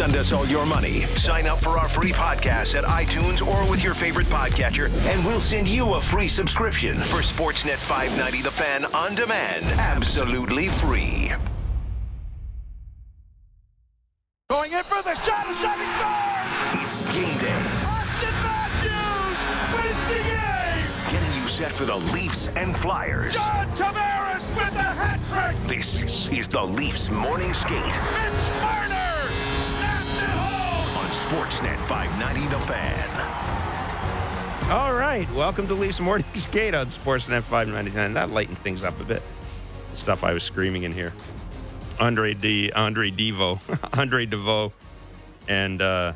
Send us all your money. Sign up for our free podcast at iTunes or with your favorite podcatcher, and we'll send you a free subscription for Sportsnet 590 The Fan on demand. Absolutely free. Going in for the shot. A shot. He scores. It's game day. Auston Matthews wins the game. Getting you set for the Leafs and Flyers. John Tavares with a hat trick. This is the Leafs Morning Skate Mitch Marner Sportsnet 590 The Fan. All right, welcome to Leafs Morning Skate on Sportsnet 599. That lightened things up a bit. The stuff I was screaming in here. Andre D, Andre Deveaux, Andre Deveaux, and uh,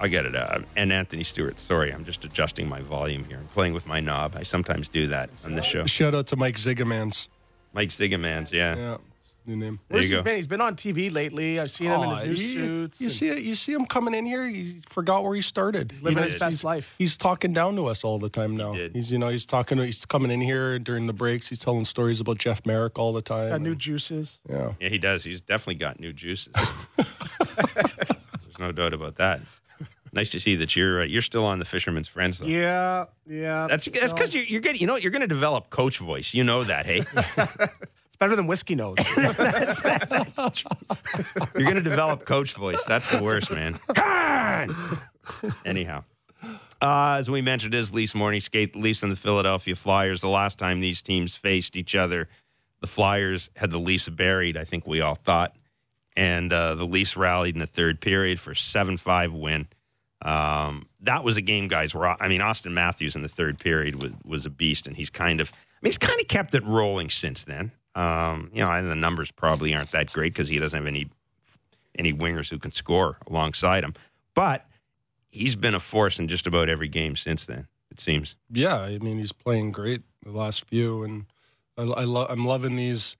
I get it. Uh, and Anthony Stewart. Sorry, I'm just adjusting my volume here. I'm playing with my knob. I sometimes do that on this show. Shout out to Mike Zigomanis. Mike Zigomanis, yeah. Yeah, it's his new name. There Where's you he go. been? He's been on TV lately. I've seen him in his new he- suits. You and see it? You see him coming in here. He forgot where he started. living He his best he's- life. He's talking down to us all the time now. did. He's you know he's talking. He's coming in here during the breaks. He's telling stories about Jeff Marek all the time. Got new juices. yeah. Yeah, he does. He's definitely got new juices. There's no doubt about that. Nice to see that you're uh, you're still on the Fisherman's Friends though. Yeah, yeah. That's that's because you're, you're getting you know you're going to develop coach voice. You know that, hey. it's better than whiskey nose. You're going to develop coach voice. That's the worst, man. Anyhow, uh, as we mentioned, it is Leafs morning skate. The Leafs and the Philadelphia Flyers. The last time these teams faced each other, the Flyers had the Leafs buried. I think we all thought, and uh, the Leafs rallied in the third period for seven five win. Um, that was a game, guys. Where I mean, Auston Matthews in the third period was was a beast, and he's kind of, I mean, he's kind of kept it rolling since then. Um, you know, and the numbers probably aren't that great because he doesn't have any any wingers who can score alongside him. But he's been a force in just about every game since then. It seems. Yeah, I mean he's playing great the last few, and I, I lo- I'm loving these.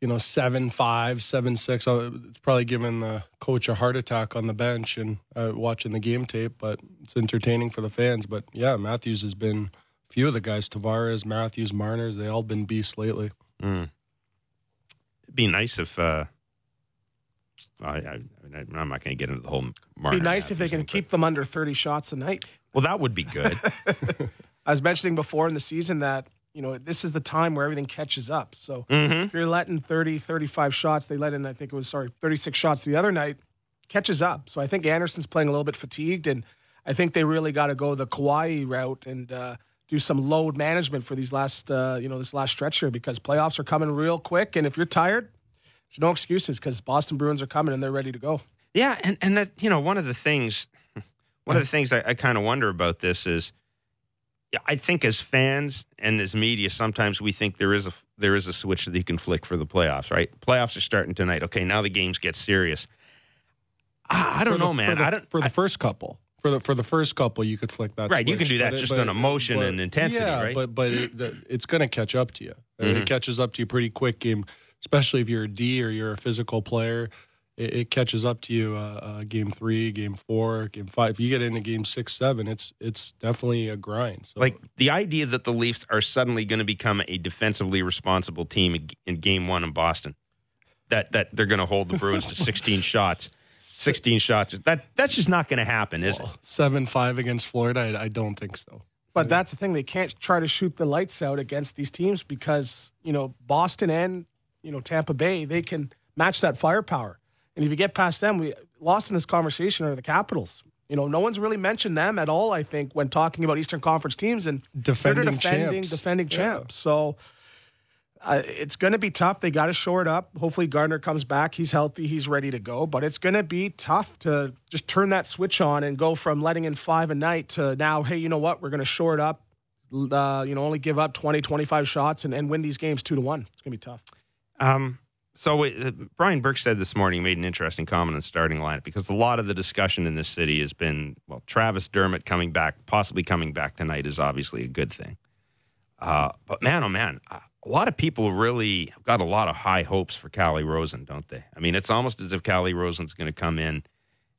You know, seven five, seven six. Uh, It's probably giving the coach a heart attack on the bench and uh, watching the game tape, but it's entertaining for the fans. But yeah, Matthews has been a few of the guys, Tavares, Matthews, Marners. They all been beasts lately. Mm. It'd be nice if. Uh, I, I, I'm not going to get into the whole. It'd Be nice if they can keep them under 30 shots a night. Well, that would be good. I was mentioning before in the season that, you know, this is the time where everything catches up. So mm-hmm. if you're letting 30, 35 shots, they let in, I think it was, sorry, 36 shots the other night, catches up. So I think Anderson's playing a little bit fatigued, and I think they really got to go the Kawhi route and uh, do some load management for these last, uh, you know, this last stretch here because playoffs are coming real quick. And if you're tired, there's no excuses because Boston Bruins are coming and they're ready to go. Yeah, and and that you know one of the things, one of the things I, I kind of wonder about this is, yeah, I think as fans and as media, sometimes we think there is a there is a switch that you can flick for the playoffs. Right, playoffs are starting tonight. Okay, now the games get serious. I, I don't the- know, man. For the, I don't. for the I- first couple. For the for the first couple, you could flick that. Right, you can do that it- just on emotion but- and intensity, Yeah, right? but but it, it's going to catch up to you. Mhm. It catches up to you pretty quick. Game, especially if you're a D or you're a physical player, it, it catches up to you. Uh, uh, game three, game four, game five. If you get into game six, seven, it's it's definitely a grind. So like the idea that the Leafs are suddenly going to become a defensively responsible team in, in Game One in Boston, that that they're going to hold the Bruins to 16 shots, 16 shots. That that's just not going to happen, is it? seven five against Florida, I, I don't think so. But that's the thing; they can't try to shoot the lights out against these teams because you know Boston and you know Tampa Bay they can match that firepower. And if you get past them, we lost in this conversation are the Capitals. You know, no one's really mentioned them at all. I think when talking about Eastern Conference teams and Defending they're defending champs. defending Yeah. champs. So uh, it's going to be tough. They got to shore it up. Hopefully, Gardiner comes back. He's healthy. He's ready to go. But it's going to be tough to just turn that switch on and go from letting in five a night to now, hey, you know what? We're going to shore it up. Uh, you know, only give up 20, 25 shots and, and win these games two to one. It's going to be tough. Um, so uh, Brian Burke said this morning made an interesting comment on the starting lineup because a lot of the discussion in this city has been well, Travis Dermott coming back, possibly coming back tonight, is obviously a good thing. Uh, but man, oh man, a lot of people really have got a lot of high hopes for Calle Rosen, don't they? I mean, it's almost as if Calle Rosen's going to come in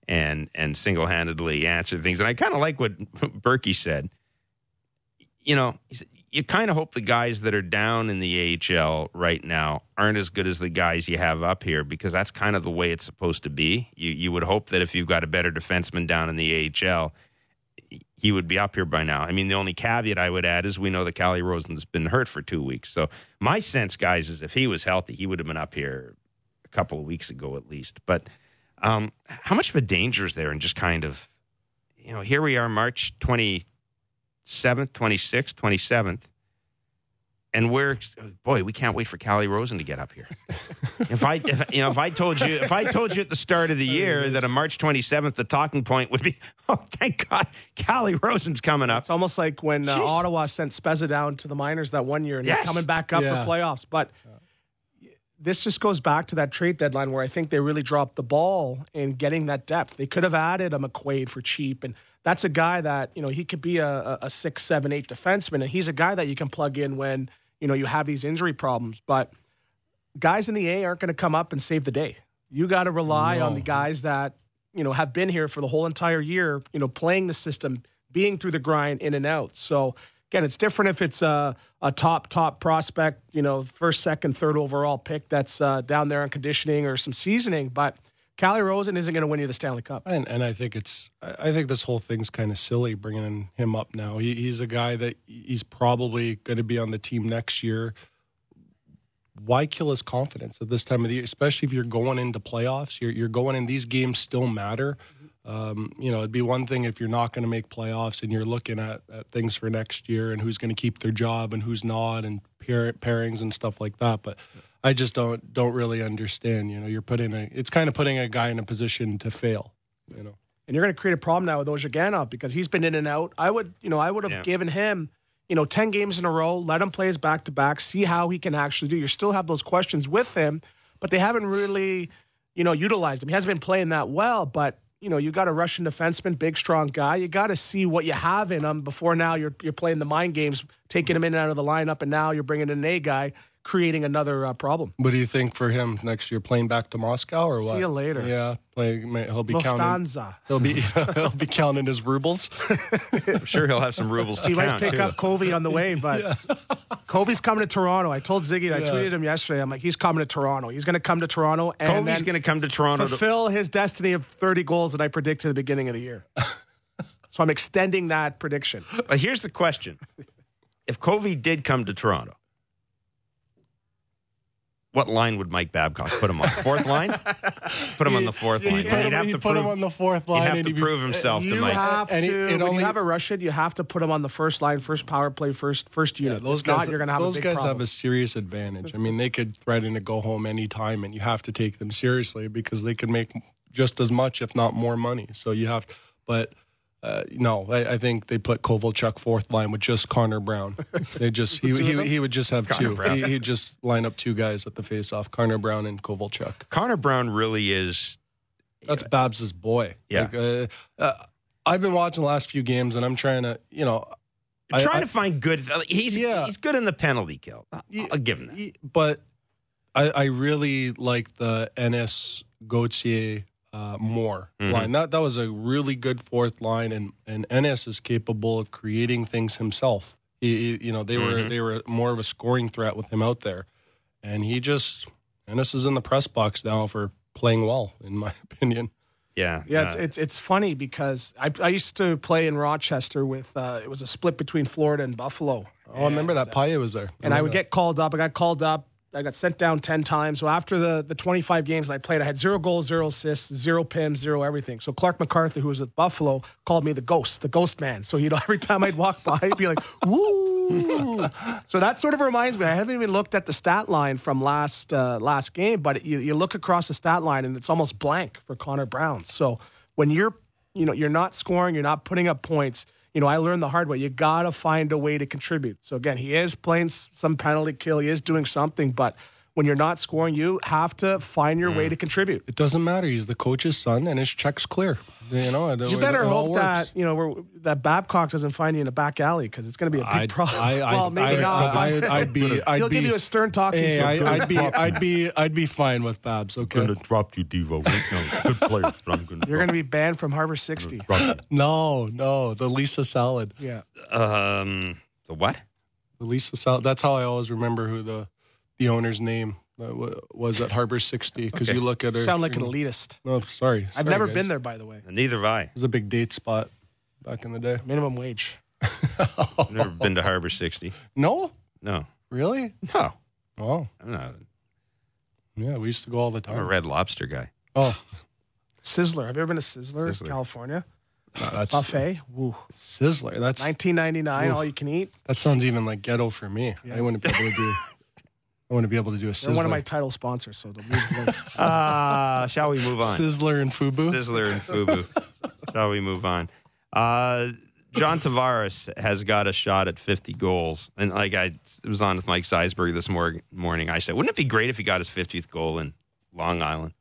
and and single handedly answer things. And I kind of like what Burkie said. You know, you kind of hope the guys that are down in the AHL right now aren't as good as the guys you have up here because that's kind of the way it's supposed to be. You you would hope that if you've got a better defenseman down in the AHL, he would be up here by now. I mean, the only caveat I would add is we know that Calle Rosen's been hurt for two weeks. So my sense, guys, is if he was healthy, he would have been up here a couple of weeks ago at least. But um, how much of a danger is there in just kind of, you know, here we are, March twenty seventh, twenty sixth, twenty seventh. And we're boy, we can't wait for Calle Rosen to get up here. if I, if, you know, if I told you, if I told you at the start of the year that on March 27th, the talking point would be, oh, thank God, Calle Rosen's coming up. It's almost like when uh, Ottawa sent Spezza down to the minors that one year and Yes. he's coming back up Yeah. for playoffs. But this just goes back to that trade deadline where I think they really dropped the ball in getting that depth. They could have added a McQuaid for cheap, and that's a guy that you know he could be a, a- a six, seven, eight defenseman, and he's a guy that you can plug in when you know you have these injury problems. But guys in the A aren't going to come up and save the day. You got to rely on the guys that you know have been here for the whole entire year. You know, playing the system, being through the grind, in and out. So again, it's different if it's a, a top top prospect. You know, first, second, third overall pick that's uh, down there on conditioning or some seasoning. But Calle Rosen isn't going to win you the Stanley Cup. And and I think it's I think this whole thing's kind of silly bringing him up now. He, he's a guy that he's probably going to be on the team next year. Why kill his confidence at this time of the year, especially if you're going into playoffs? You're you're going in. These games still matter. Um, you know, it'd be one thing if you're not going to make playoffs and you're looking at, at things for next year and who's going to keep their job and who's not and pair, pairings and stuff like that. But I just don't don't really understand. You know, you're putting a it's kind of putting a guy in a position to fail. You know. and you're going to create a problem now with Ozhiganov because he's been in and out. I would, you know, I would have Yeah. given him, you know, ten games in a row, let him play his back to back, see how he can actually do. You still have those questions with him, but they haven't really, you know, utilized him. He hasn't been playing that well, but. You know, you got a Russian defenseman, big, strong guy. You got to see what you have in him before now you're you're playing the mind games, taking him in and out of the lineup, and now you're bringing in an A guy, creating another uh, problem. What do you think for him next year? Playing back to Moscow or what? See you later. Yeah, playing. He'll be counting. Lufthansa. He'll be he'll be counting his rubles. I'm sure he'll have some rubles to He might pick too. up Covey on the way, but Kobe's coming to Toronto. I told Ziggy, I tweeted him yesterday. I'm like, he's coming to Toronto. He's going to come to Toronto and Kobe's going to come to Toronto. To, fulfill his destiny of 30 goals that I predicted at the beginning of the year. so I'm extending that prediction. but here's the question: If Covey did come to Toronto, what line would Mike Babcock put him on? Fourth line? Put him on the fourth line. He'd He'd have to put him on the fourth line. He'd have to he'd be- prove himself to You Mike. have And to, it- it when only- you have a Russian, you have to put him on the first line, first power play, first first Yeah, unit. those If not, guys, you're going to have those a guys problem. have a serious advantage. I mean, they could threaten to go home anytime, and you have to take them seriously because they could make just as much, if not more, money. So you have, but uh, no, I, I think they put Kovalchuk fourth line with just Connor Brown. They just he, he, he would just have Connor two. He, he'd just line up two guys at the face-off: Connor Brown and Kovalchuk. Connor Brown really is. That's Babs's boy. Yeah. Like, uh, uh, I've been watching the last few games, and I'm trying to, you know, I- trying I- to find good. He's Yeah. he's good in the penalty kill. I'll, I'll give him that. But I, I really like the Ennis Gauthier uh, more Mhm. line. That that was a really good fourth line, and and Ennis is capable of creating things himself. He, he- you know, they were Mhm. they were more of a scoring threat with him out there, and he just Ennis is in the press box now for playing well, in my opinion. Yeah, Yeah, it's, uh, it's it's funny because I, I used to play in Rochester with uh, it was a split between Florida and Buffalo. Oh, I remember that Paya was there, and I would remember get called up. I got called up. I got sent down ten times. So after the the 25 games that I played, I had zero goals, zero assists, zero pims, zero everything. So Clarke MacArthur, who was with Buffalo, called me the ghost, the ghost man. So you know, every time I'd walk by, he'd be like, "Woo!" so that sort of reminds me. I haven't even looked at the stat line from last uh, last game, but you, you look across the stat line and it's almost blank for Connor Brown. So when you're you know you're not scoring, you're not putting up points. You know, I learned the hard way. You got to find a way to contribute. So again, he is playing some penalty kill. He is doing something, but when you're not scoring, you have to find your way to contribute. It doesn't matter. He's the coach's son, and his check's clear. You know, it- You better it all hope that you know we're, that Babcock doesn't find you in a back alley because it's going to be a big I'd, problem. I, I, well, maybe I, not. I, but I'd, I'd be. I'd he'll be, give you a stern talking Hey, to. I, I'd be. I'd be. I'd be fine with Babs. Okay. I'm gonna drop you, Devo. Right now. Good players, but I'm gonna. You're going to be banned from Harbor 60. No, no, the Lisa salad. Yeah. um, the what? The Lisa Sal. That's how I always remember who the the owner's name uh, was at Harbor 60 because Okay. you look at her. Sound like an elitist. No, sorry. I've never guys. been there, by the way. Neither have I. It was a big date spot back in the day. Minimum wage. Never been to Harbor 60. No, No. really? No. Oh, I'm not. yeah. We used to go all the I'm a time. red lobster guy. Oh, Sizzler. Have you ever been to Sizzler, Sizzler. California? no, that's Buffet. Woo. Sizzler. That's 1999, Oof. all you can eat. that sounds even like ghetto for me. I wouldn't be able to do. I want to be able to do a They're one of my title sponsors, so don't leave Uh, shall we move on? Sizzler and Fubu. Sizzler and Fubu. Shall we move on? Uh, John Tavares has got a shot at 50 goals. And like I was on with Mike Seisberg this mor- morning, I said, wouldn't it be great if he got his 50th goal in Long Island?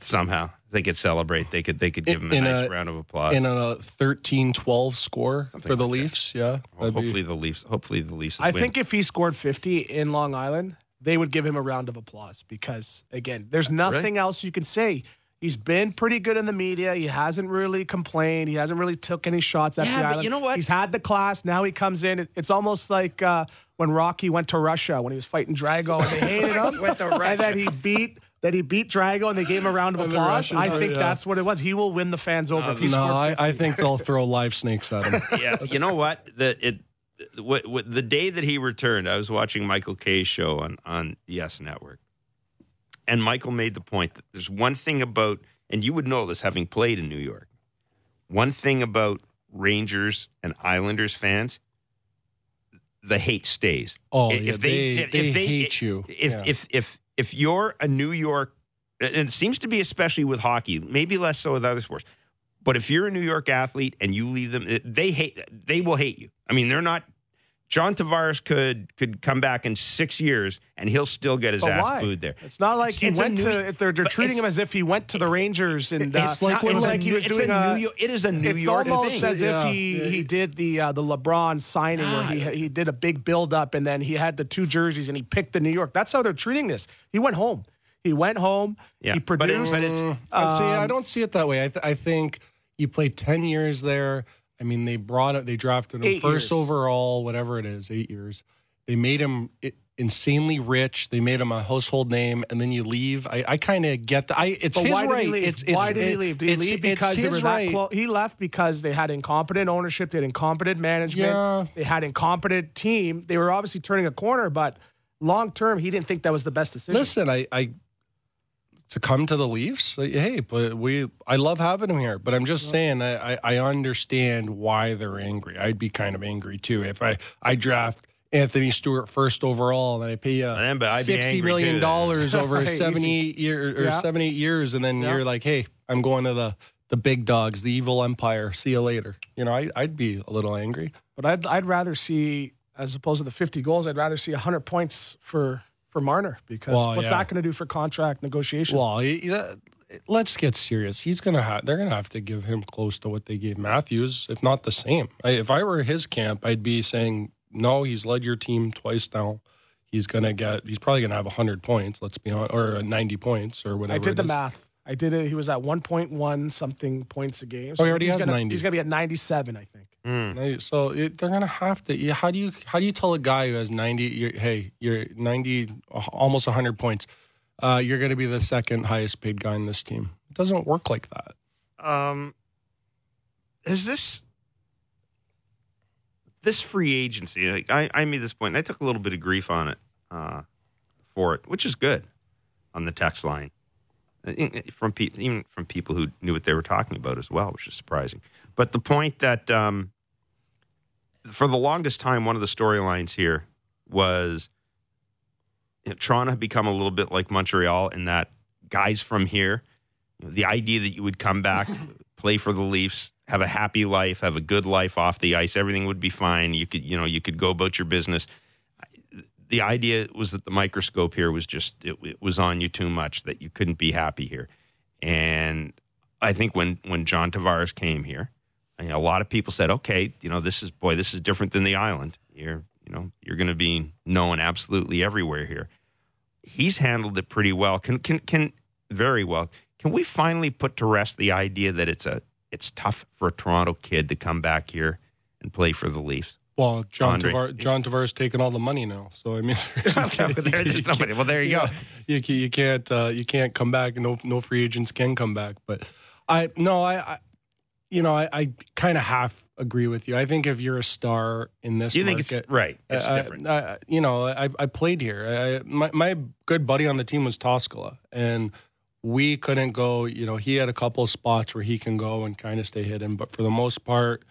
Somehow they could celebrate. They could they could give him a nice a- round of applause. in a 13-12 score Something for the like that. Leafs. Yeah, Well, that'd be- hopefully the Leafs. Hopefully the Leafs. I win. think if he scored 50 in Long Island, they would give him a round of applause because, again, there's nothing else you can say. He's been pretty good in the media. He hasn't really complained. He hasn't really took any shots at Yeah, the but island. you know what? He's had the class. Now he comes in. It's almost like uh, when Rocky went to Russia when he was fighting Drago and they hated him. Went to And then he beat that he beat Drago and they gave him a round of applause. Russians, I think yeah. that's what it was. He will win the fans over uh, if he no, I, I think they'll throw live snakes at him. yeah, you know what? The it what, what the day that he returned, I was watching Michael Kay's show on on Yes Network, and Michael made the point that there's one thing about, and you would know this having played in New York. One thing about Rangers and Islanders fans, the hate stays. Oh, I- yeah, they- they hate you. If Yeah. if if if you're a New York, and it seems to be especially with hockey, maybe less so with other sports. But if you're a New York athlete and you leave them, they hate. They will hate you. I mean, they're not. John Tavares could could come back in six years and he'll still get his But ass why? booed there. It's not like he It's went New- to. If they're, they're treating him as if he went to the Rangers and uh, It's like when- it's It's a like he New- was doing a a. New York. It is a New it's York almost thing. as if Yeah. he he did the uh, the LeBron signing where he he did a big build up and then he had the two jerseys and he picked the New York. That's how they're treating this. He went home. He went home. Yeah, he but it- produced. but it's- I see, I Um, don't see it that way. I, th- I think you played ten years there. I mean, they brought it. They drafted him Eight first years. overall, whatever it is, eight years. They made him insanely rich. They made him a household name, and then you leave. I, I kind of get that. I it's but his why did he leave? It's, it's, why did he leave? Did he it's- leave because they were that right. close? He left because they had incompetent ownership, they had incompetent management, Yeah. they had incompetent team. They were obviously turning a corner, but long term, he didn't think that was the best decision. Listen, I, I to come to the Leafs. like, Hey, but we I love having him here. But I'm just saying, I, I I understand why they're angry. I'd be kind of angry too if I I draft. Anthony Stewart first overall, and I pay you then, but I'd be sixty angry million too. dollars over Right, seventy year or Yeah. seven years, and then Yeah. you're like, "Hey, I'm going to the the big dogs, the evil empire. See you later." You know, I, I'd be a little angry. But I'd I'd rather see as opposed to the 50 goals, I'd rather see 100 points for for Marner because Well, what's yeah. that going to do for contract negotiation? Well, he- that- let's get serious. He's gonna have. They're gonna have to give him close to what they gave Matthews, if not the same. I, if I were his camp, I'd be saying, no, he's led your team twice now. He's gonna get. He's probably gonna have hundred points. Let's be honest, or ninety points, or whatever. I did the math. I did it. He was at 1.1 something points a game. Oh, he already he's has gonna, 90. He's going to be at 97, I think. Right, So it, they're gonna have to. Yeah, how do you how do you tell a guy who has ninety? You're, hey, you're ninety, almost hundred points. Uh, you're going to be the second highest paid guy in this team. It doesn't work like that. Um, is this this free agency? Like, I I made this point. And I took a little bit of grief on it uh, for it, which is good on the text line from pe- even from people who knew what they were talking about as well, which is surprising. But the point that um, for the longest time, one of the storylines here was you know, Toronto had become a little bit like Montreal in that guys from here, you know, the idea that you would come back, play for the Leafs, have a happy life, have a good life off the ice, everything would be fine. You could, you know, you could go about your business. The idea was that the microscope here was just it, it was on you too much that you couldn't be happy here. And I think when when John Tavares came here, a lot of people said, "Okay, you know, this is boy, this is different than the island. You're, you know, you're going to be known absolutely everywhere here." He's handled it pretty well. Can can can very well. Can we finally put to rest the idea that it's a it's tough for a Toronto kid to come back here and play for the Leafs? Well, John Andre. Tavar, John Tavares taking all the money now, so I mean, Okay, but there- there's nobody. Well, there you go. you, you can't uh, you can't come back. No no free agents can come back. But I no I, I you know I, I kind of half agree with you. I think if you're a star in this, You think it's right? It's I- different. I, you know, I, I played here. I, my my good buddy on the team was Toskala, and we couldn't go. You know, he had a couple of spots where he can go and kind of stay hidden, but for the most part,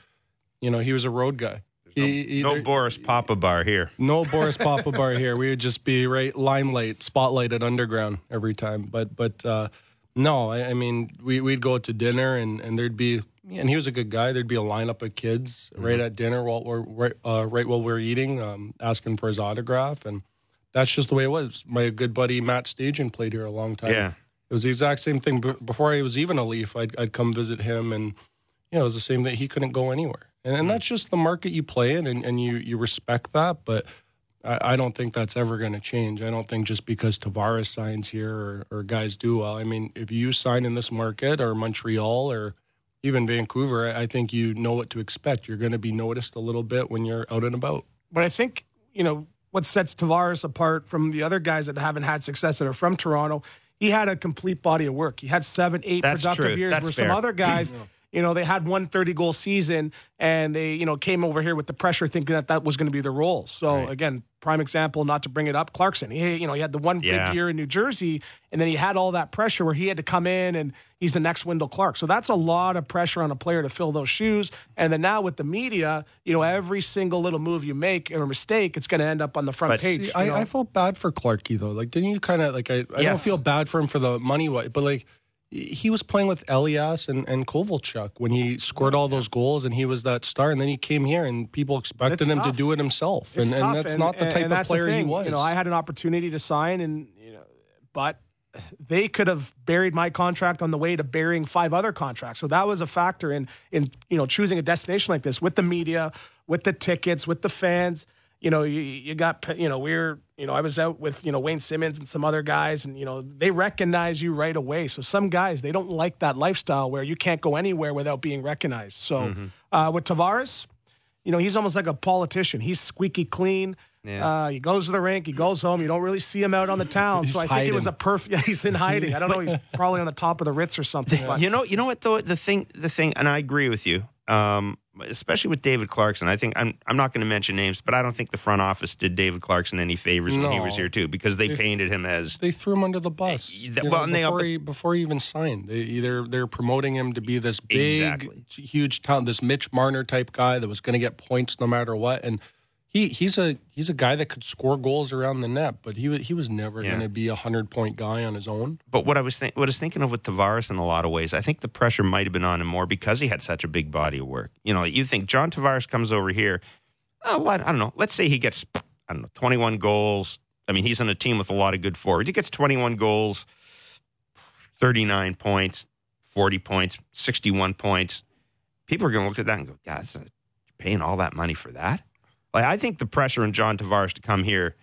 you know, he was a road guy. He- no Boris Papa bar here. no Boris Papa bar here. We would just be right limelight, spotlighted underground every time. But but uh, no, I, I mean we we'd go to dinner and and there'd be and he was a good guy. There'd be a lineup of kids right at dinner while we're right uh, right while we're eating, um, asking for his autograph, and that's just the way it was. My good buddy Matt Stajan played here a long time. Yeah. It was the exact same thing before I was even a Leaf. I'd, I'd come visit him, and you know, it was the same thing. He couldn't go anywhere, and, and that's mm. just the market you play in, and, and you you respect that. But I, I don't think that's ever going to change. I don't think just because Tavares signs here or, or guys do well. I mean, if you sign in this market or Montreal or even Vancouver, I think you know what to expect. You're going to be noticed a little bit when you're out and about. But I think, you know, what sets Tavares apart from the other guys that haven't had success that are from Toronto, he had a complete body of work. He had seven, eight That's productive true. years That's where fair. some other guys, you know, they had one 30 goal season and they, you know, came over here with the pressure thinking that that was going to be the role. So Right. again, prime example, not to bring it up, Clarkson. He, you know, he had the one Yeah. big year in New Jersey and then he had all that pressure where he had to come in and he's the next Wendel Clark. So that's a lot of pressure on a player to fill those shoes. And then now with the media, you know, every single little move you make or mistake, it's going to end up on the front But- page. See, I, know? I felt bad for Clarky though. Like, didn't you kind of like? I, I don't feel bad for him for the money, but like, he was playing with Elias and, and Kovalchuk when he scored all those goals, and he was that star. And then he came here, and people expected him to do it himself, It's and, tough, and that's not the type and of player he was. You know, I had an opportunity to sign, and you know, but they could have buried my contract on the way to burying five other contracts. So that was a factor in in you know choosing a destination like this with the media, with the tickets, with the fans. You know, you, you got you know we're you know I was out with you know Wayne Simmonds and some other guys, and you know they recognize you right away. So some guys they don't like that lifestyle where you can't go anywhere without being recognized. So Mm-hmm. uh, with Tavares, you know, he's almost like a politician. He's squeaky clean. Yeah. Uh, he goes to the rink. He goes home. You don't really see him out on the town. So I think it was a perfect. Yeah, he's in hiding. I don't know. He's probably on the top of the Ritz or something. But You know, you know what though the thing, the thing, and I agree with you, um, especially with David Clarkson. I think I'm I'm not going to mention names, but I don't think the front office did David Clarkson any favors when he was here too, because they If- painted him as they threw him under the bus. Uh, that- well, they- before, but- he, before he even signed, they either they're promoting him to be this big, Exactly. huge talent, this Mitch Marner type guy that was going to get points no matter what, and he he's a he's a guy that could score goals around the net, but he he was never Yeah. going to be a hundred point guy on his own. But what I was think, what I was thinking of with Tavares in a lot of ways, I think the pressure might have been on him more because he had such a big body of work. You know, you think John Tavares comes over here, uh, oh, what I don't know. Let's say he gets I don't know twenty one goals. I mean, he's on a team with a lot of good forwards. He gets twenty one goals, thirty nine points, forty points, sixty one points. People are going to look at that and go, "God, that's a- you're paying all that money for that." Like, I think the pressure on John Tavares to come here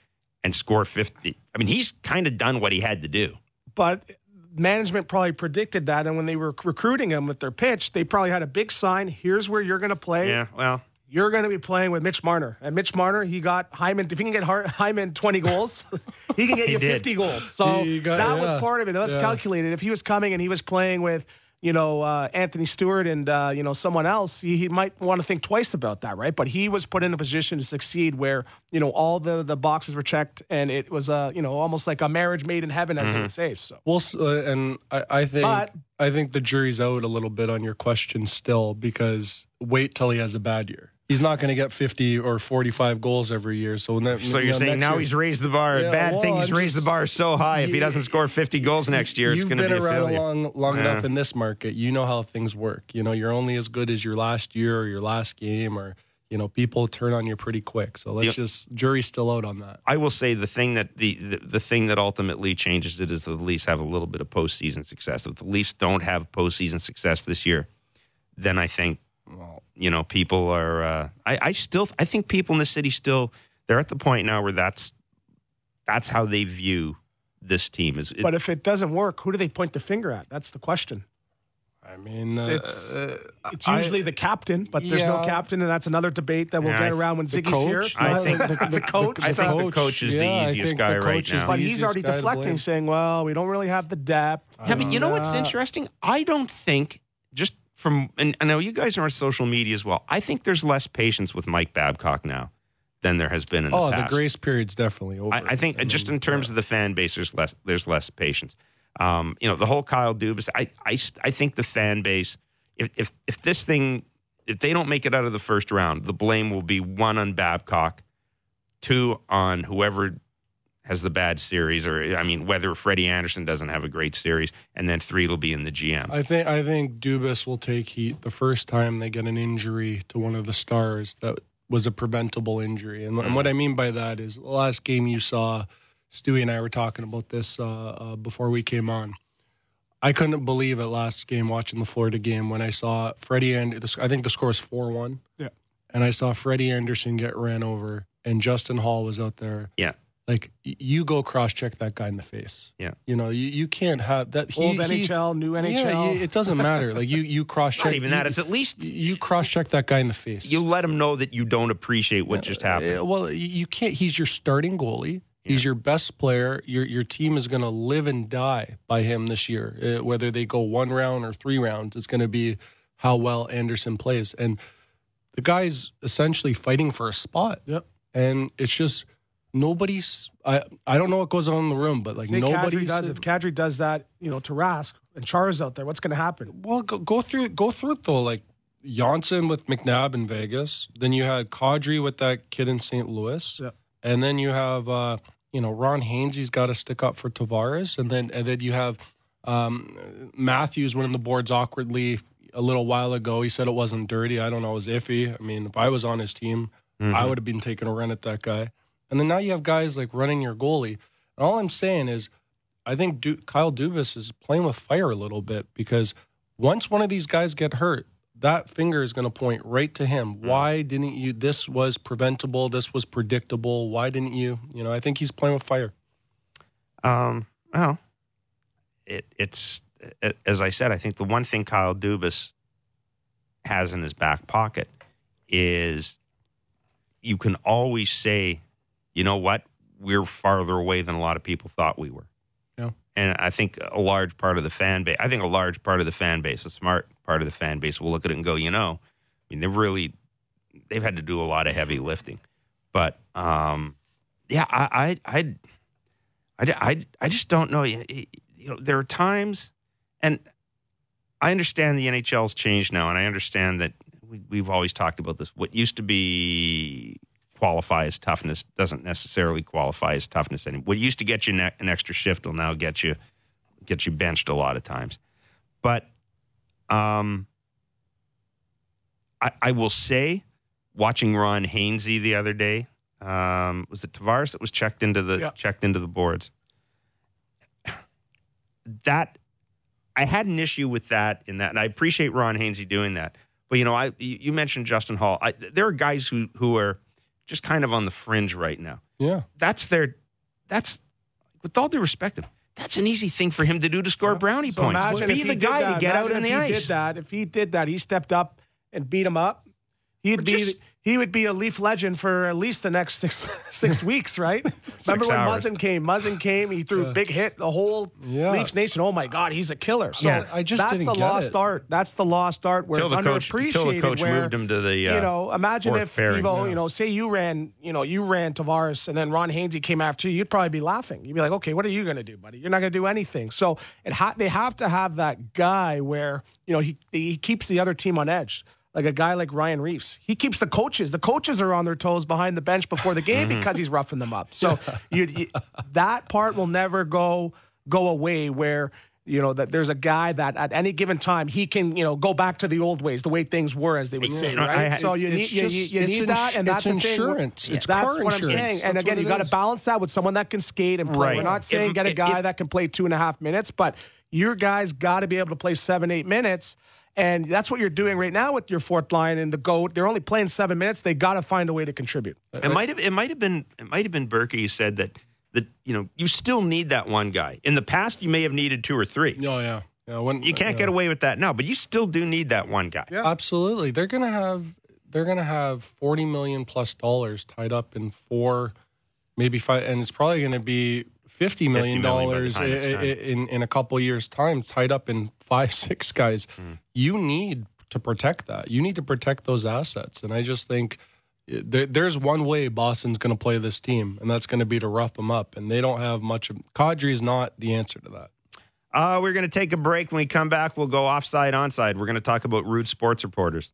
and score fifty. I mean, he's kind of done what he had to do. but management probably predicted that, and when they were recruiting him with their pitch, they probably had a big sign. Here's where you're going to play. Yeah, well, You're going to be playing with Mitch Marner, and Mitch Marner, he got Hyman. If he can get Hyman 20 goals, he can get He you did. 50 goals. So got- that yeah. was part of it. That's Yeah. calculated. If he was coming and he was playing with, you know, uh, Anthony Stewart and uh, you know someone else, he, he might want to think twice about that, right? But he was put in a position to succeed where you know all the the boxes were checked, and it was uh, you know almost like a marriage made in heaven, as they would say. So. Well, uh, and I, I think But- I think the jury's out a little bit on your question still because wait till he has a bad year. He's not going to get fifty or forty-five goals every year. So that, So you you're know, saying now year- he's raised the bar. Yeah, Bad well, thing, he's I'm raised just- the bar so high. If he doesn't score 50 goals next year, it's You've going to been be a failure. around failure. long, long Yeah. enough in this market. You know how things work. You know, you're only as good as your last year or your last game, or you know, people turn on you pretty quick. So let's Yep. just jury's still out on that. I will say the thing that the, the the thing that ultimately changes it is the Leafs have a little bit of postseason success. If the Leafs don't have postseason success this year, then I think you know people are. Uh, I, I still I think people in the city still they're at the point now where that's that's how they view this team. Is it, But if it doesn't work, who do they point the finger at? That's the question. I'm, mean, uh, It's uh, it's I- usually the captain, but there's no captain, and that's another debate that we'll Yeah, get around when the Ziggy's here. I think- the coach. I think the coach is the yeah, I easiest guy the right coach is now. the But he's already deflecting, saying, "Well, we don't really have the depth." Yeah, but you know what's Uh, interesting? I don't think just from and I know you guys are on social media as well. I think there's less patience with Mike Babcock now than there has been in the past. Oh, the grace period's definitely over. I, I think just in terms of the fan base, there's less there's less patience. Um, you know, the whole Kyle Dubas. I, I I think the fan base. If if if this thing if they don't make it out of the first round, the blame will be one on Babcock, two on whoever has the bad series, or I mean, whether Freddie Anderson doesn't have a great series, and then three will be in the GM. I think I think Dubas will take heat the first time they get an injury to one of the stars that was a preventable injury. And, and what I mean by that is the last game you saw, Stewie and I were talking about this uh, uh, before we came on. I couldn't believe it last game watching the Florida game when I saw Freddie and I think the score is four one. Yeah. And I saw Freddie Anderson get ran over, and Justin Holl was out there. Yeah. Like you go cross check that guy in the face. Yeah. You know you, you can't have that. He, Old he- NHL, new NHL. yeah, you- it doesn't matter. Like you, you cross check. Not even that. It's at least you cross check that guy in the face. you let him know that you don't appreciate what just happened. Uh, well, you- you can't. He's your starting goalie. He's your best player. Your your team is going to live and die by him this year. Uh, whether they go one round or three rounds, it's going to be how well Anderson plays. And the guy's essentially fighting for a spot. Yep. And it's just nobody's. I I don't know what goes on in the room, but like Say nobody Kadri does. If Kadri does that, you know, to Rask and Char's out there, what's going to happen? Well, go, go through go through it though. Like Janssen with McNabb in Vegas. Then you had Kadri with that kid in St. Louis. Yeah. And then you have uh, you know Ron Hainsey's got to stick up for Tavares, and then and then you have um, Matthews winning the boards awkwardly a little while ago. He said it wasn't dirty. I don't know. It was iffy. I mean, if I was on his team, I would have been taking a run at that guy. And then now you have guys like running your goalie. And all I'm saying is, I think du- Kyle Dubas is playing with fire a little bit because once one of these guys get hurt, that finger is going to point right to him. Why didn't you? This was preventable. This was predictable. Why didn't you? You know, I think he's playing with fire. Um, well, it, it's a- as I said. I think the one thing Kyle Dubas has in his back pocket is you can always say, you know what, we're farther away than a lot of people thought we were. Yeah. And I think a large part of the fan base, I think a large part of the fan base, a smart part of the fan base, will look at it and go, you know, I mean, they've really, they've had to do a lot of heavy lifting. But um, yeah, I, I, I, I, I, I just don't know. You you know, there are times, and I understand the NHL's changed now, and I understand that we, we've always talked about this. What used to be qualify as toughness doesn't necessarily qualify as toughness anymore. What used to get you ne- an extra shift will now get you get you benched a lot of times. But um, I, I will say, watching Ron Hainsey the other day, um, was it Tavares that was checked into the Yeah. checked into the boards? That I had an issue with that in that, and I appreciate Ron Hainsey doing that. But you know, I you you mentioned Justin Holl. I, there are guys who who are just kind of on the fringe right now. Yeah. That's their that's with all due respect, him, that's an easy thing for him to do to score brownie So points. imagine Be if the guy that. to get out in the if he ice. Did that? If he did that, he stepped up and beat him up. He'd be just- he would be a Leaf legend for at least the next six six weeks, right? Remember when hours. Muzzin came? Muzzin came. He threw a big hit. The whole Yeah. Leafs nation. Oh my God, he's a killer. So Yeah. I just that's didn't the get lost it. art. That's the lost art where Till it's the coach, underappreciated. till the coach where, moved him to the uh, you know, imagine fourth if pairing. Devo, you know, say you ran, you know, you ran Tavares and then Ron Hainsey came after you, you'd probably be laughing. You'd be like, okay, what are you going to do, buddy? You're not going to do anything. So it ha- they have to have that guy where, you know, he, he keeps the other team on edge. Like a guy like Ryan Reaves. He keeps the coaches. The coaches are on their toes behind the bench before the game Mm-hmm. because he's roughing them up. So you, you, that part will never go go away where you know that there's a guy that at any given time he can you know go back to the old ways the way things were as they would say right I- so you need you, just- you, you need that and that's it's the thing. insurance. It's that's what I'm insurance. saying and That's again you got to balance that with someone that can skate and play Right. we're not saying It- get a guy it- that can play two and a half minutes but your guys got to be able to play seven eight minutes and that's what you're doing right now with your fourth line and the goat. They're only playing seven minutes. They got to find a way to contribute. It might have it might have been it might have been Burkie who said that that you know you still need that one guy. In the past, you may have needed two or three. Oh yeah. You, know, when, You can't know, get away with that now, but you still do need that one guy. Yeah. Absolutely, they're gonna have they're gonna have forty million plus dollars tied up in four, maybe five, and it's probably gonna be fifty million dollars in in a couple years' time, tied up in five six guys. Hmm. You need to protect that. You need to protect those assets, and I just think. uh, There, there's one way Boston's going to play this team, and that's going to be to rough them up. And they don't have much. of Kadri's not the answer to that. Uh, we're going to take a break. When we come back, we'll go offside, onside. We're going to talk about rude sports reporters.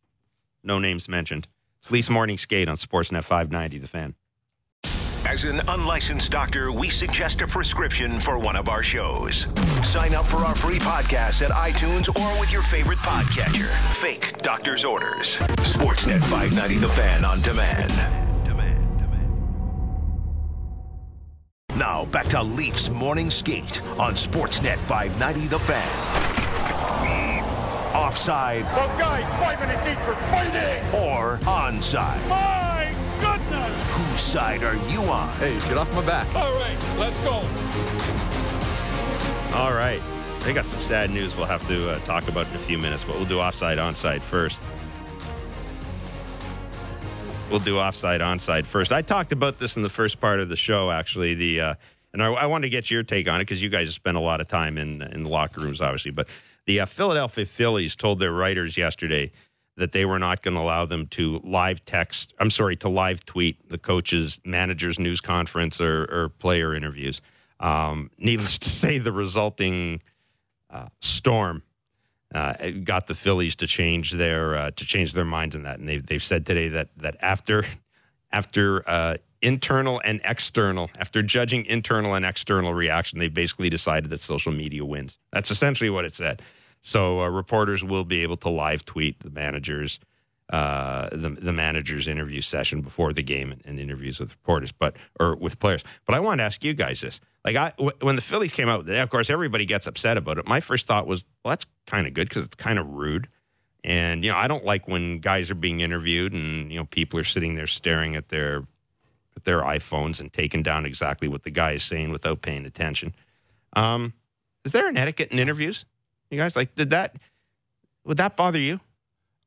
No names mentioned. It's Lee's Morning Skate on Sportsnet 590, The Fan. As an unlicensed doctor, we suggest a prescription for one of our shows. Sign up for our free podcast at iTunes or with your favorite podcatcher. Fake doctor's orders. Sportsnet 590 The Fan on demand. Now back to Leafs Morning Skate on Sportsnet 590 The Fan. Offside Both guys, five minutes each for fighting. or onside. My goodness. Whose side are you on? Hey, get off my back. All right, let's go. All right. They got some sad news we'll have to uh, talk about in a few minutes, but we'll do offside, onside first. We'll do offside, onside first. I talked about this in the first part of the show, actually. The uh, and I, I wanted to get your take on it because you guys have spent a lot of time in in the locker rooms, obviously. But the uh, Philadelphia Phillies told their writers yesterday that they were not going to allow them to live text. I'm sorry, to live tweet the coaches, managers' news conference or, or player interviews. Um, needless to say, the resulting uh, storm uh, got the Phillies to change their uh, to change their minds on that, and they've they've said today that that after after uh, internal and external, after judging internal and external reaction, they basically decided that social media wins. That's essentially what it said. So uh, reporters will be able to live tweet the managers. Uh, the the manager's interview session before the game and, and interviews with reporters, but or with players. But I want to ask you guys this: like, I w- when the Phillies came out, of course, everybody gets upset about it. My first thought was, well, that's kind of good because it's kind of rude. And you know, I don't like when guys are being interviewed and you know people are sitting there staring at their at their iPhones and taking down exactly what the guy is saying without paying attention. Um, is there an etiquette in interviews? You guys like did that? Would that bother you?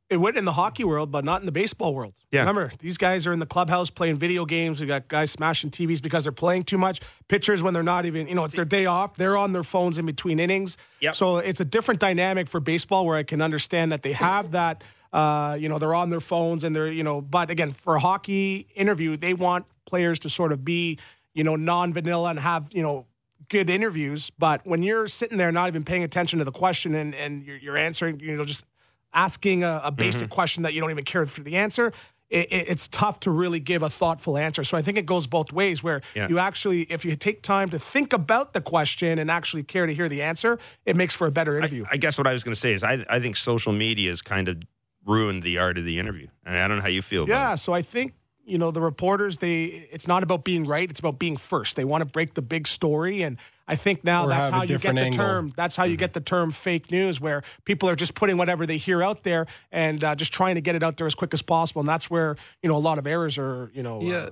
It would in the hockey world, but not in the baseball world. Yeah. Remember, these guys are in the clubhouse playing video games. We got guys smashing TVs because they're playing too much. Pitchers, when they're not even, you know, it's their day off, they're on their phones in between innings. Yep. So it's a different dynamic for baseball where I can understand that they have that, uh, you know, they're on their phones and they're, you know, but again, for a hockey interview, they want players to sort of be, you know, non vanilla and have, you know, good interviews. But when you're sitting there not even paying attention to the question and, and you're, you're answering, you know, just asking a, a basic mm-hmm. question that you don't even care for the answer, it, it, it's tough to really give a thoughtful answer. So I think it goes both ways where Yeah. you actually, if you take time to think about the question and actually care to hear the answer, it makes for a better interview. I guess what I was going to say is I I think social media has kind of ruined the art of the interview. I, mean, I don't know how you feel. yeah. about it. So I think, you know, the reporters, they, it's not about being right. It's about being first. They want to break the big story. And I think now Or that's how you get the angle. term. That's how you get the term fake news, where people are just putting whatever they hear out there and uh, just trying to get it out there as quick as possible. And that's where you know a lot of errors are. You know, Yeah, uh,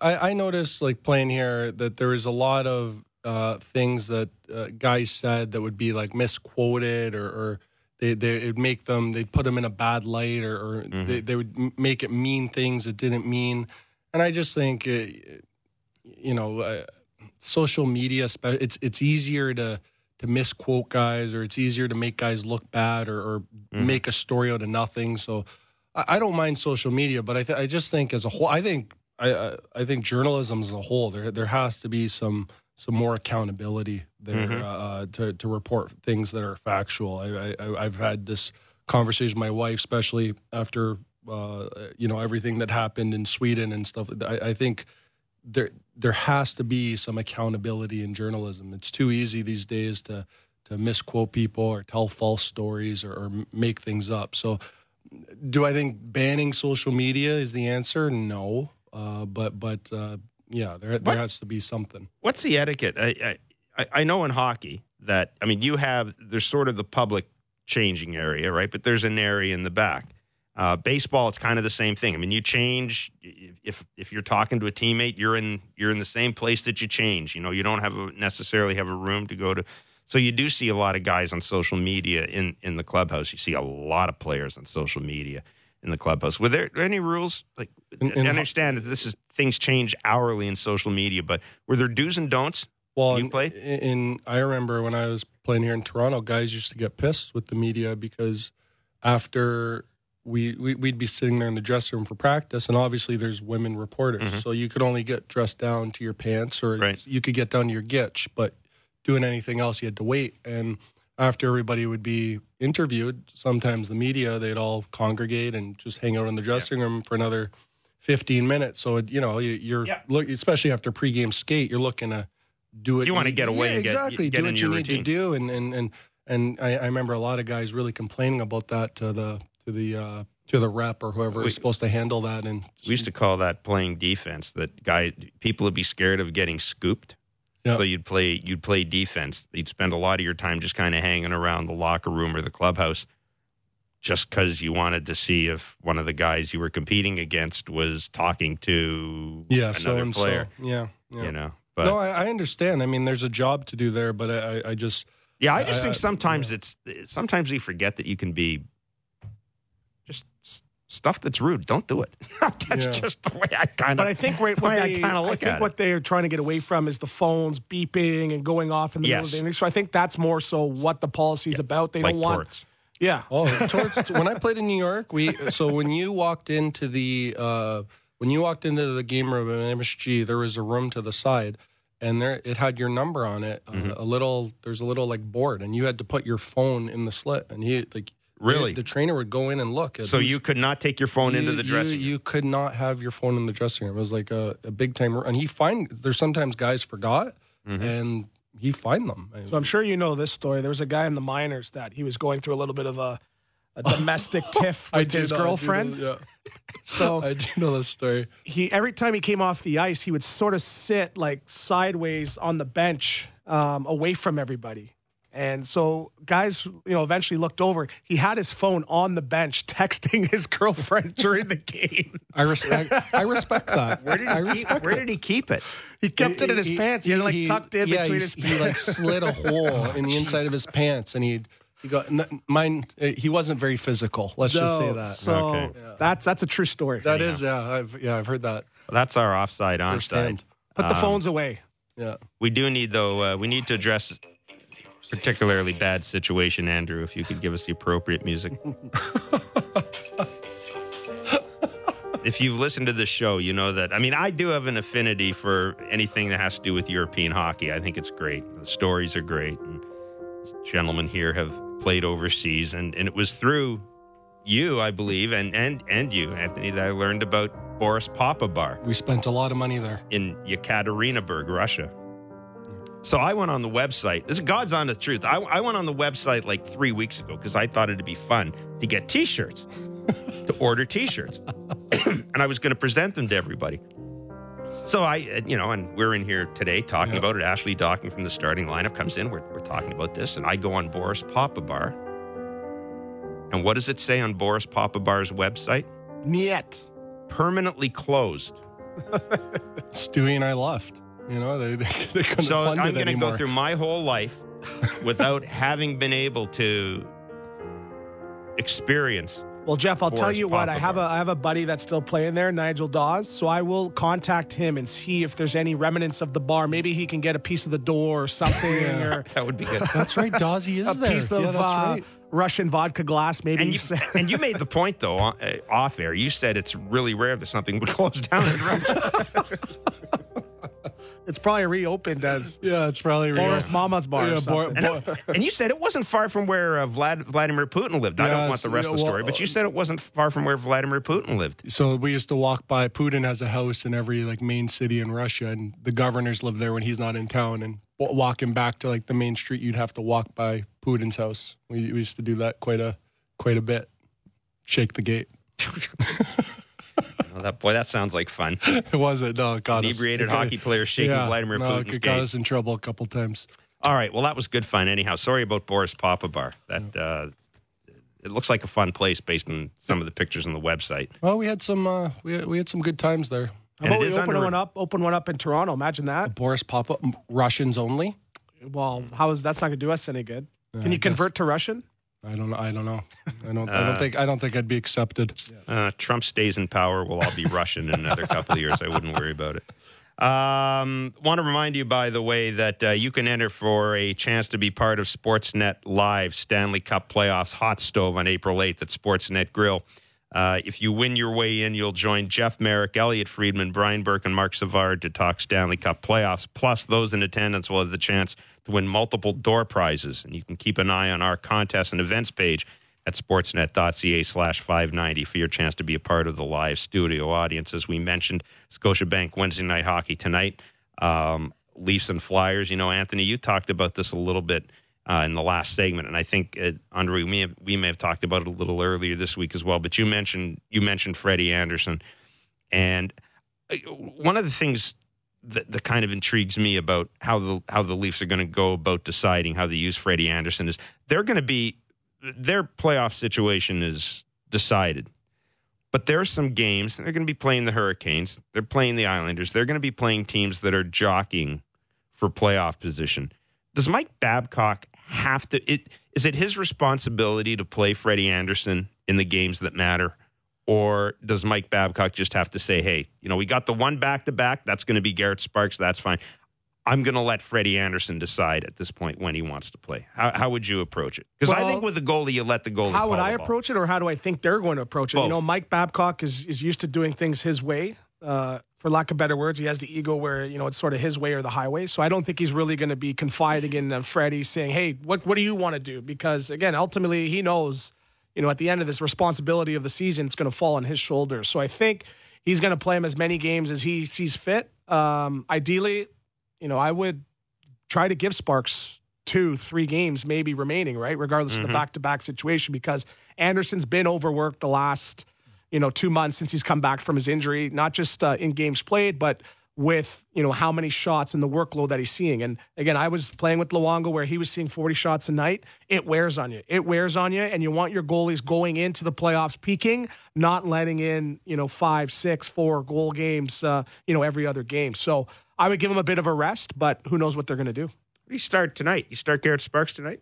I, I noticed like playing here that there is a lot of uh, things that uh, guys said that would be like misquoted or, or they they would make them they'd put them in a bad light or, or they, they would make it mean things it didn't mean, and I just think uh, you know uh, social media it's it's easier to to misquote guys or it's easier to make guys look bad or, or make a story out of nothing. So. I I don't mind social media, but I th- I just think as a whole, I think I I, I think journalism as a whole there there has to be some some more accountability there uh, to to report things that are factual. I, I I've had this conversation with my wife, especially after uh, you know everything that happened in Sweden and stuff. I, I think there there has to be some accountability in journalism. It's too easy these days to to misquote people or tell false stories or, or make things up. So do I think banning social media is the answer? No, uh, but but uh, yeah, there there has to be something. What's the etiquette? I, I I know in hockey that I mean you have there's sort of the public changing area, right? But there's an area in the back. Uh, baseball, it's kind of the same thing. I mean, you change if if you're talking to a teammate, you're in you're in the same place that you change. You know, you don't have a, necessarily have a room to go to So you do see a lot of guys on social media in in the clubhouse. You see a lot of players on social media in the clubhouse. Were there any rules? Like, In- in- I understand that this is things change hourly in social media, but were there do's and don'ts? Well, You in, played? in I remember when I was playing here in Toronto, guys used to get pissed with the media because after we, we we'd be sitting there in the dressing room for practice, and obviously there's women reporters, so you could only get dressed down to your pants, or Mm-hmm. Right. you could get down to your gitch, but doing anything else, you had to wait. And after everybody would be interviewed, sometimes the media they'd all congregate and just hang out in the dressing room for another 15 minutes. So it, you know you, you're Yeah. look, especially after pregame skate, you're looking to do it. You wanna get away Yeah, and get- exactly. get do what you need routine. to do, and and and and I, I remember a lot of guys really complaining about that to the to the uh, to the rep or whoever We- was supposed to handle that. And We used to call that playing defense. That guy, people would be scared of getting scooped. Yeah. So you'd play, you'd play defense. You'd spend a lot of your time just kind of hanging around the locker room or the clubhouse, just because you wanted to see if one of the guys you were competing against was talking to yeah, another so and player. so. Yeah, yeah. You know, but no, I, I understand. I mean, there's a job to do there, but I, I- just yeah, I just I- think sometimes it's sometimes we forget that you can be stuff that's rude. Don't do it. that's Yeah. just the way I kind of. But of. I think right, the what way I kinda I look think at what it. they're trying to get away from is the phones beeping and going off in the middle of the inning. So I think that's more so what the policy is about. They like don't want, torts. yeah. Oh, towards, when I played in New York, we so when you walked into the uh, when you walked into the game room at MSG, there was a room to the side, and there it had your number on it. Uh, Mm-hmm. a little there's a little like board, and you had to put your phone in the slit, and he like Really? the trainer would go in and look. At So who's- you could not take your phone into you- the you- dressing room. You, could not have your phone in the dressing room. It was like a, a big time, and he find there's sometimes guys forgot, Mm-hmm. and he find them. So I'm sure you know this story. There was a guy in the minors that he was going through a little bit of a, a domestic tiff with do his know- I girlfriend. know- yeah. So I do know this story. he every time he came off the ice, he would sort of sit like sideways on the bench, um, away from everybody. And so guys, you know, eventually looked over. He had his phone on the bench, texting his girlfriend during the game. I respect. I respect that. Where did I he keep, where it. did he keep it? He kept it in his He- pants. He, had it like tucked in yeah, between he, his he like slid a hole in the inside of his pants, and he he got mine. uh, He wasn't very physical. Let's just say that. So Okay. that's that's a true story. that is, yeah. I've yeah, I've heard that That's our offside onside. firsthand. Put Um, the phones away. Yeah. We do need though. Uh, we need to address particularly bad situation, Andrew. If you could give us the appropriate music. if you've listened to the show, you know that. I mean, I do have an affinity for anything that has to do with European hockey. I think it's great. The stories are great, and gentlemen here have played overseas, and, and it was through you, I believe, and and and you, Anthony, that I learned about Boris Papa Bar We spent a lot of money there. in Yekaterinburg, Russia. So I went on the website. This is God's honest truth. I, I went on the website like three weeks ago because I thought it'd be fun to get T-shirts, to order T-shirts, and I was going to present them to everybody. So I, uh, you know, and we're in here today talking Yeah. about it. Ashley Docking from the starting lineup comes in. We're, we're talking about this, and I go on Boris Papa Bar. And what does it say on Boris Papa Bar's website? Niet. Permanently closed. Stewie and I left. You know, they they, they couldn't so fund I'm it going to anymore. go through my whole life without having been able to experience. Well, Jeff, I'll tell Boris you what. I have a Bar. I have a buddy that's still playing there, Nigel Dawes. So I will contact him and see if there's any remnants of the bar. Maybe he can get a piece of the door or something, or That would be good. That's right. Dawsey is a there. piece of yeah, that's uh, right. Russian vodka glass. Maybe And you you, and you made the point though uh, off air. You said it's really rare that something would close down in Russia. It's probably reopened as Yeah, it's probably real. Boris Mama's bar. Yeah, or Bor- something. And, it- and you said it wasn't far from where uh, Vlad, Vladimir Putin lived. I don't want the rest of the story, well, but you said it wasn't far from where Vladimir Putin lived. So we used to walk by. Putin has a house in every like main city in Russia, and the governors live there when he's not in town. And walking back to like the main street, you'd have to walk by Putin's house. We, we used to do that quite a quite a bit. Shake the gate. That boy, that sounds like fun. It wasn't. No, it got us- Inebriated it hockey players shaking yeah, Vladimir no, Putin's it got gate. us in trouble a couple times. All right. Well, that was good fun. Anyhow, sorry about Boris Papa Bar. That uh, it looks like a fun place based on some of the pictures on the website. Well, we had some uh, we had, we had some good times there. How about we open under- one up? Open one up in Toronto. Imagine that. Boris Papa, Russians only. Well, how is that's not going to do us any good? Yeah, Can I you convert to Russian? I don't know. I don't know. I don't. I Uh, don't think. I don't think I'd be accepted. Uh, Trump stays in power. We'll all be Russian in another couple of years. I wouldn't worry about it. Um, want to remind you, by the way, that uh, you can enter for a chance to be part of Sportsnet Live Stanley Cup Playoffs Hot Stove on April 8th at Sportsnet Grill. Uh, if you win your way in, you'll join Jeff Marek, Elliotte Friedman, Brian Burke, and Marc Savard to talk Stanley Cup playoffs. Plus, those in attendance will have the chance to win multiple door prizes. And you can keep an eye on our contest and events page at sportsnet.ca slash 590 for your chance to be a part of the live studio audience. As we mentioned, Scotiabank Wednesday night hockey tonight. Um, Leafs and Flyers. You know, Anthony, you talked about this a little bit uh, in the last segment, and I think uh, Andre, we may, have, we may have talked about it a little earlier this week as well. But you mentioned you mentioned Freddie Andersen, and uh, one of the things that, that kind of intrigues me about how the how the Leafs are going to go about deciding how they use Freddie Andersen is they're going to be their playoff situation is decided. But there are some games they're going to be playing the Hurricanes, they're playing the Islanders, they're going to be playing teams that are jockeying for playoff position. Does Mike Babcock have to? It, is it his responsibility to play Freddie Andersen in the games that matter? Or does Mike Babcock just have to say, hey, you know, we got the one back to back. That's going to be Garrett Sparks. That's fine. I'm going to let Freddie Andersen decide at this point when he wants to play. How, how would you approach it? Because I think with the goalie, you let the goalie. How would I approach it, or how do I think they're going to approach it? You know, Mike Babcock is is used to doing things his way. Uh, for lack of better words, he has the ego where you know it's sort of his way or the highway. So I don't think he's really going to be confiding in uh, Freddie, saying, "Hey, what what do you want to do?" Because again, ultimately, he knows, you know, at the end of this responsibility of the season, it's going to fall on his shoulders. So I think he's going to play him as many games as he sees fit. Um, ideally, you know, I would try to give Sparks two, three games maybe remaining, right? Regardless of the back to back situation, because Andersen's been overworked the last, you know, two months since he's come back from his injury, not just uh, in games played, but with, you know, how many shots and the workload that he's seeing. And again, I was playing with Luongo where he was seeing 40 shots a night. It wears on you. It wears on you. And you want your goalies going into the playoffs peaking, not letting in, you know, five, six, four goal games, uh, you know, every other game. So I would give them a bit of a rest, but who knows what they're going to do. You start tonight. You start Garrett Sparks tonight.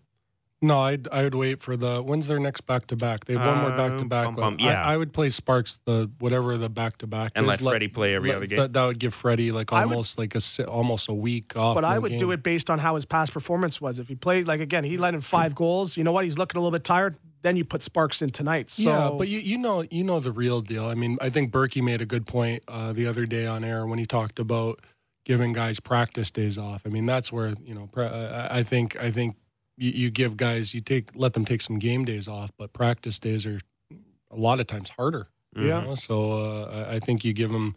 No, I'd I would wait for the when's their next back to back. They have one more back to back. bum, bum, yeah. I, I would play Sparks the whatever the back to back And let Freddie play every other game? That, that would give Freddie like I would- almost like a almost a week off. But I would game. do it based on how his past performance was. If he played, like again, he let in five goals. You know what? He's looking a little bit tired. Then you put Sparks in tonight. So yeah, but you you know you know the real deal. I mean, I think Burkie made a good point uh, the other day on air when he talked about giving guys practice days off. I mean, that's where you know pra- I I think I think you, you give guys you take let them take some game days off, but practice days are a lot of times harder. you Yeah. know? So uh, I- I think you give them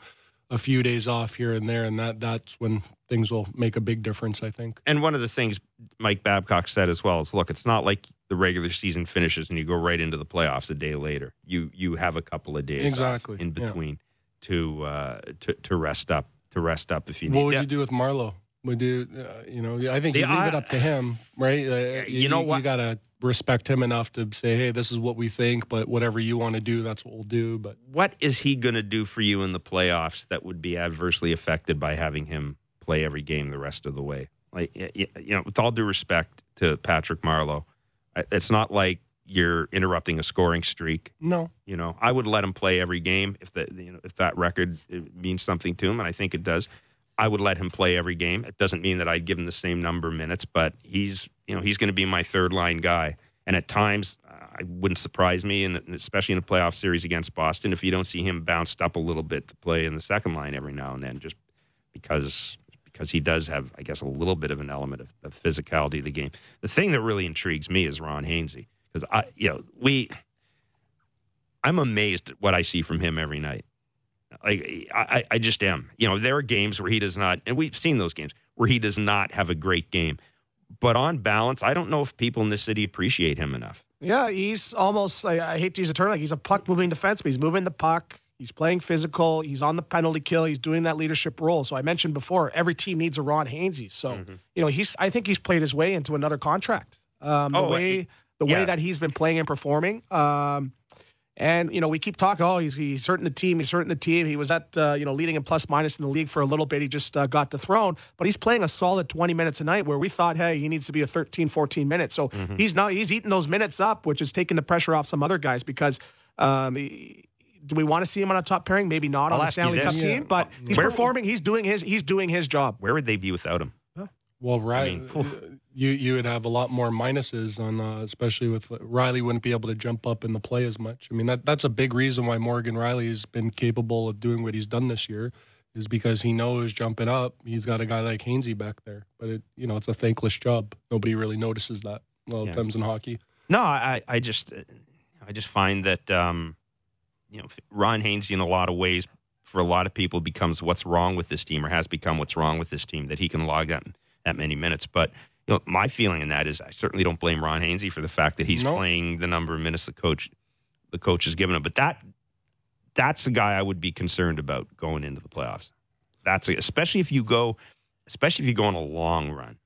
a few days off here and there, and that that's when things will make a big difference. I think. And one of the things Mike Babcock said as well is, look, it's not like the regular season finishes and you go right into the playoffs a day later. You you have a couple of days Exactly, in yeah. between to uh, to to rest up to rest up if you need. What would Yeah. you do with Marleau? Would do. uh, you know, I think you The- leave it up to him, right? Uh, You know what? You got to respect him enough to say, hey, this is what we think, but whatever you want to do, that's what we'll do. But What is he going to do for you in the playoffs that would be adversely affected by having him play every game the rest of the way? Like you know, with all due respect to Patrick Marleau, it's not like you're interrupting a scoring streak. no, You know, I would let him play every game if that you know if that record uh, means something to him, and I think it does. I would let him play every game. It doesn't mean that I'd give him the same number of minutes, but he's you know he's going to be my third line guy. And at times, uh, I wouldn't surprise me, and especially in a playoff series against Boston, if you don't see him bounced up a little bit to play in the second line every now and then, just because because he does have, I guess, a little bit of an element of, of physicality of the game. The thing that really intrigues me is Ron Hainsey because I, you know, we I'm amazed at what I see from him every night. Like I, I just am. You know, there are games where he does not, and we've seen those games where he does not have a great game. But on balance, I don't know if people in this city appreciate him enough. Yeah, he's almost. I, I hate to use a term like he's a puck moving defenseman. He's moving the puck. He's playing physical. He's on the penalty kill. He's doing that leadership role. So I mentioned before, every team needs a Ron Hainsey. So you know, he's. I think he's played his way into another contract. Um, the Oh, way he- the yeah. way that he's been playing and performing. Um, And you know, we keep talking. Oh, he's he's hurting the team. He's hurting the team. He was at uh, you know leading in plus minus in the league for a little bit. He just uh, got dethroned, but he's playing a solid 20 minutes a night. Where we thought, hey, he needs to be a 13, 14 minutes. So he's not. He's eating those minutes up, which is taking the pressure off some other guys because. Um, he- do we want to see him on a top pairing? Maybe not I'll on the Stanley Cup this. team, but he's Where- performing. He's doing his. He's doing his job. Where would they be without him? Well, right. mean, you you would have a lot more minuses on, uh, especially with Rielly wouldn't be able to jump up in the play as much. I mean that that's a big reason why Morgan Rielly has been capable of doing what he's done this year, is because he knows jumping up. He's got a guy like Hainsey back there, but it you know it's a thankless job. Nobody really notices that a lot of Yeah. times in hockey. No, I, I just, I just find that um, you know Ron Hainsey in a lot of ways, for a lot of people, becomes what's wrong with this team, or has become what's wrong with this team that he can log that that many minutes. But you know, my feeling in that is, I certainly don't blame Ron Hainsey for the fact that he's No. playing the number of minutes the coach the coach has given him. But that that's the guy I would be concerned about going into the playoffs. That's especially if you go, especially if you go on a long run.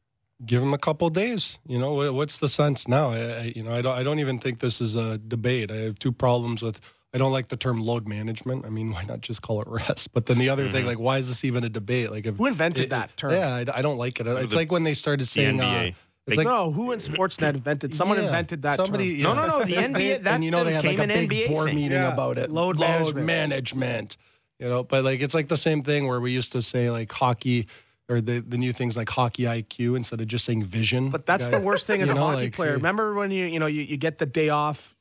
Give him a couple days. You know what's the sense now? I, I, you know I don't I don't even think this is a debate. I have two problems with. I don't like the term load management. I mean, why not just call it rest? But then the other thing, like, why is this even a debate? Like, if, Who invented it- that term? Yeah, I, I don't like it. It's The- like when they started The saying, uh, NBA. it's They- like no, who in Sportsnet invented? Someone Yeah, invented that somebody, term. No, no, no, the NBA that and you know they had like a big NBA board thing. meeting Yeah. about it. Load management. management. You know, but like it's like the same thing where we used to say like hockey or the the new things like hockey IQ instead of just saying vision. But that's the worst thing as You a know, hockey like, player. uh, Remember when you you know you, you get the day off,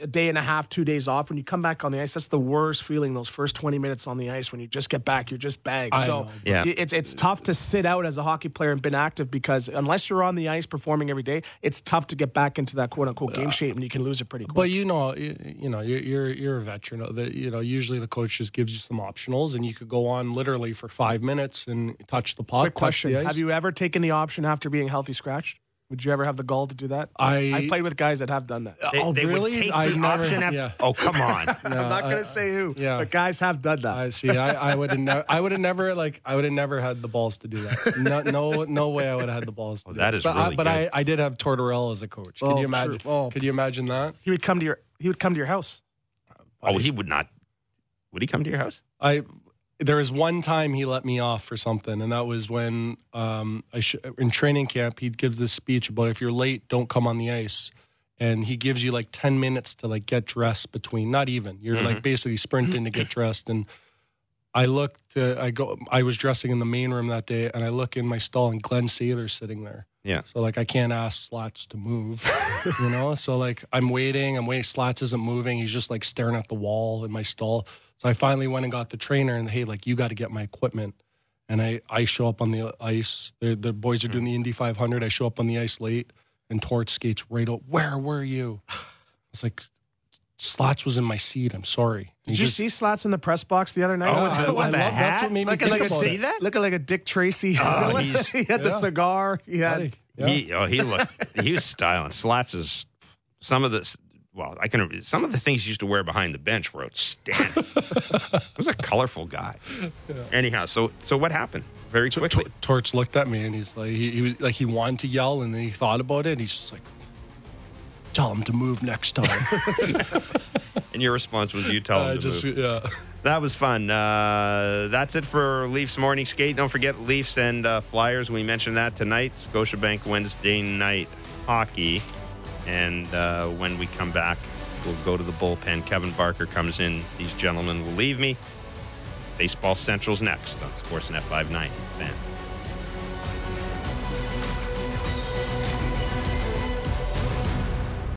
a day and a half, two days off. When you come back on the ice, that's the worst feeling. Those first twenty minutes on the ice when you just get back, you're just bagged. I so know. Yeah. it's it's tough to sit out as a hockey player and been active because unless you're on the ice performing every day, it's tough to get back into that quote unquote game shape and you can lose it pretty quick. But you know, you, you know, you're, you're you're a veteran. That you know, usually the coach just gives you some optionals, and you could go on literally for five minutes and touch the puck. Quick question: the ice. Have you ever taken the option after being healthy scratched? Would you ever have the gall to do that? I- I played with guys that have done that. They, Oh, they really? would take I the never- option. After, yeah. Oh, come on. I'm not going to say who, yeah. but guys have done that. I see. I, I would have never. I would have never like. I would have never had the balls to do that. No, no, no way. I would have had the balls. To Oh, do that this. is but I, but good. I, I did have Tortorella as a coach. Could Oh, you imagine? true. Oh. Could you imagine that? he would come to your he would come to your house. oh, he would not. Would he come to your house? I there was one time he let me off for something, and that was when um, I sh- in training camp he gives this speech about if you're late, don't come on the ice, and he gives you like ten minutes to like get dressed between. Not even you're like basically sprinting to get dressed, and I looked. Uh, I go. I was dressing in the main room that day, and I look in my stall, and Glenn Sather's sitting there. Yeah. So like I can't ask Slats to move, you know. So like I'm waiting, I'm waiting. Slats isn't moving. He's just like staring at the wall in my stall. So I finally went and got the trainer and hey, like you got to get my equipment. And I I show up on the ice. The the boys are doing the hmm. Indy 500. I show up on the ice late, and Torch skates right out. Where were you? It's like Slats was in my seat. I'm sorry. Did you just- see Slats in the press box the other night? Oh, with with the- with I the love- That's what made me Looking think like a about Dick, it. that? looking like a Dick Tracy. Oh, he had the cigar. He had yeah. He oh he looked he was styling. Slats is some of the well I can some of the things he used to wear behind the bench were outstanding. he was a colorful guy. Anyhow, so so what happened? Very quickly. Tor- Torch looked at me and he's like, he, he was like, he wanted to yell and then he thought about it. And he's just like, tell him to move next time. And your response was you tell him I to just, move. yeah. That was fun. Uh, that's it for Leafs morning skate. Don't forget Leafs and uh, Flyers. We mentioned that tonight. Scotiabank Wednesday night hockey. And uh, when we come back, we'll go to the bullpen. Kevin Barker comes in. These gentlemen will leave me. Baseball Central's next on Sportsnet 590. Fan.